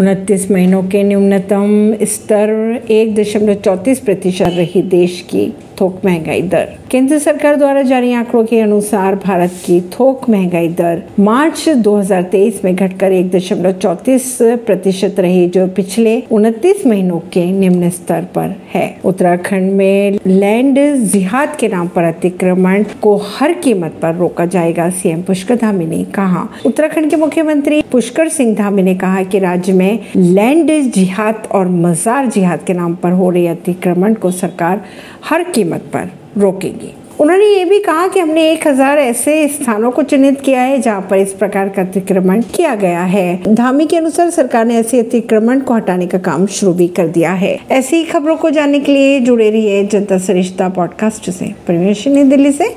उनतीस महीनों के न्यूनतम स्तर एक दशमलव चौंतीस प्रतिशत रही देश की। थोक महँगाई दर। केंद्र सरकार द्वारा जारी आंकड़ों के अनुसार भारत की थोक महँगाई दर मार्च 2023 में घटकर एक दशमलव चौतीस प्रतिशत रही, जो पिछले उनतीस महीनों के निम्न स्तर पर है। उत्तराखंड में लैंड जिहाद के नाम पर अतिक्रमण को हर कीमत पर रोका जाएगा, सीएम पुष्कर धामी ने कहा। उत्तराखंड के मुख्यमंत्री पुष्कर सिंह धामी ने कहा कि राज्य में लैंड जिहाद और मजार जिहाद के नाम पर हो रही अतिक्रमण को सरकार हर कीमत पर, रोकेगी। उन्होंने ये भी कहा कि हमने एक हज़ार ऐसे स्थानों को चिन्हित किया है जहाँ पर इस प्रकार का अतिक्रमण किया गया है। धामी के अनुसार सरकार ने ऐसे अतिक्रमण को हटाने का काम शुरू भी कर दिया है। ऐसी खबरों को जानने के लिए जुड़े रहिए जनता सरिश्ता पॉडकास्ट से। परमेश दिल्ली से।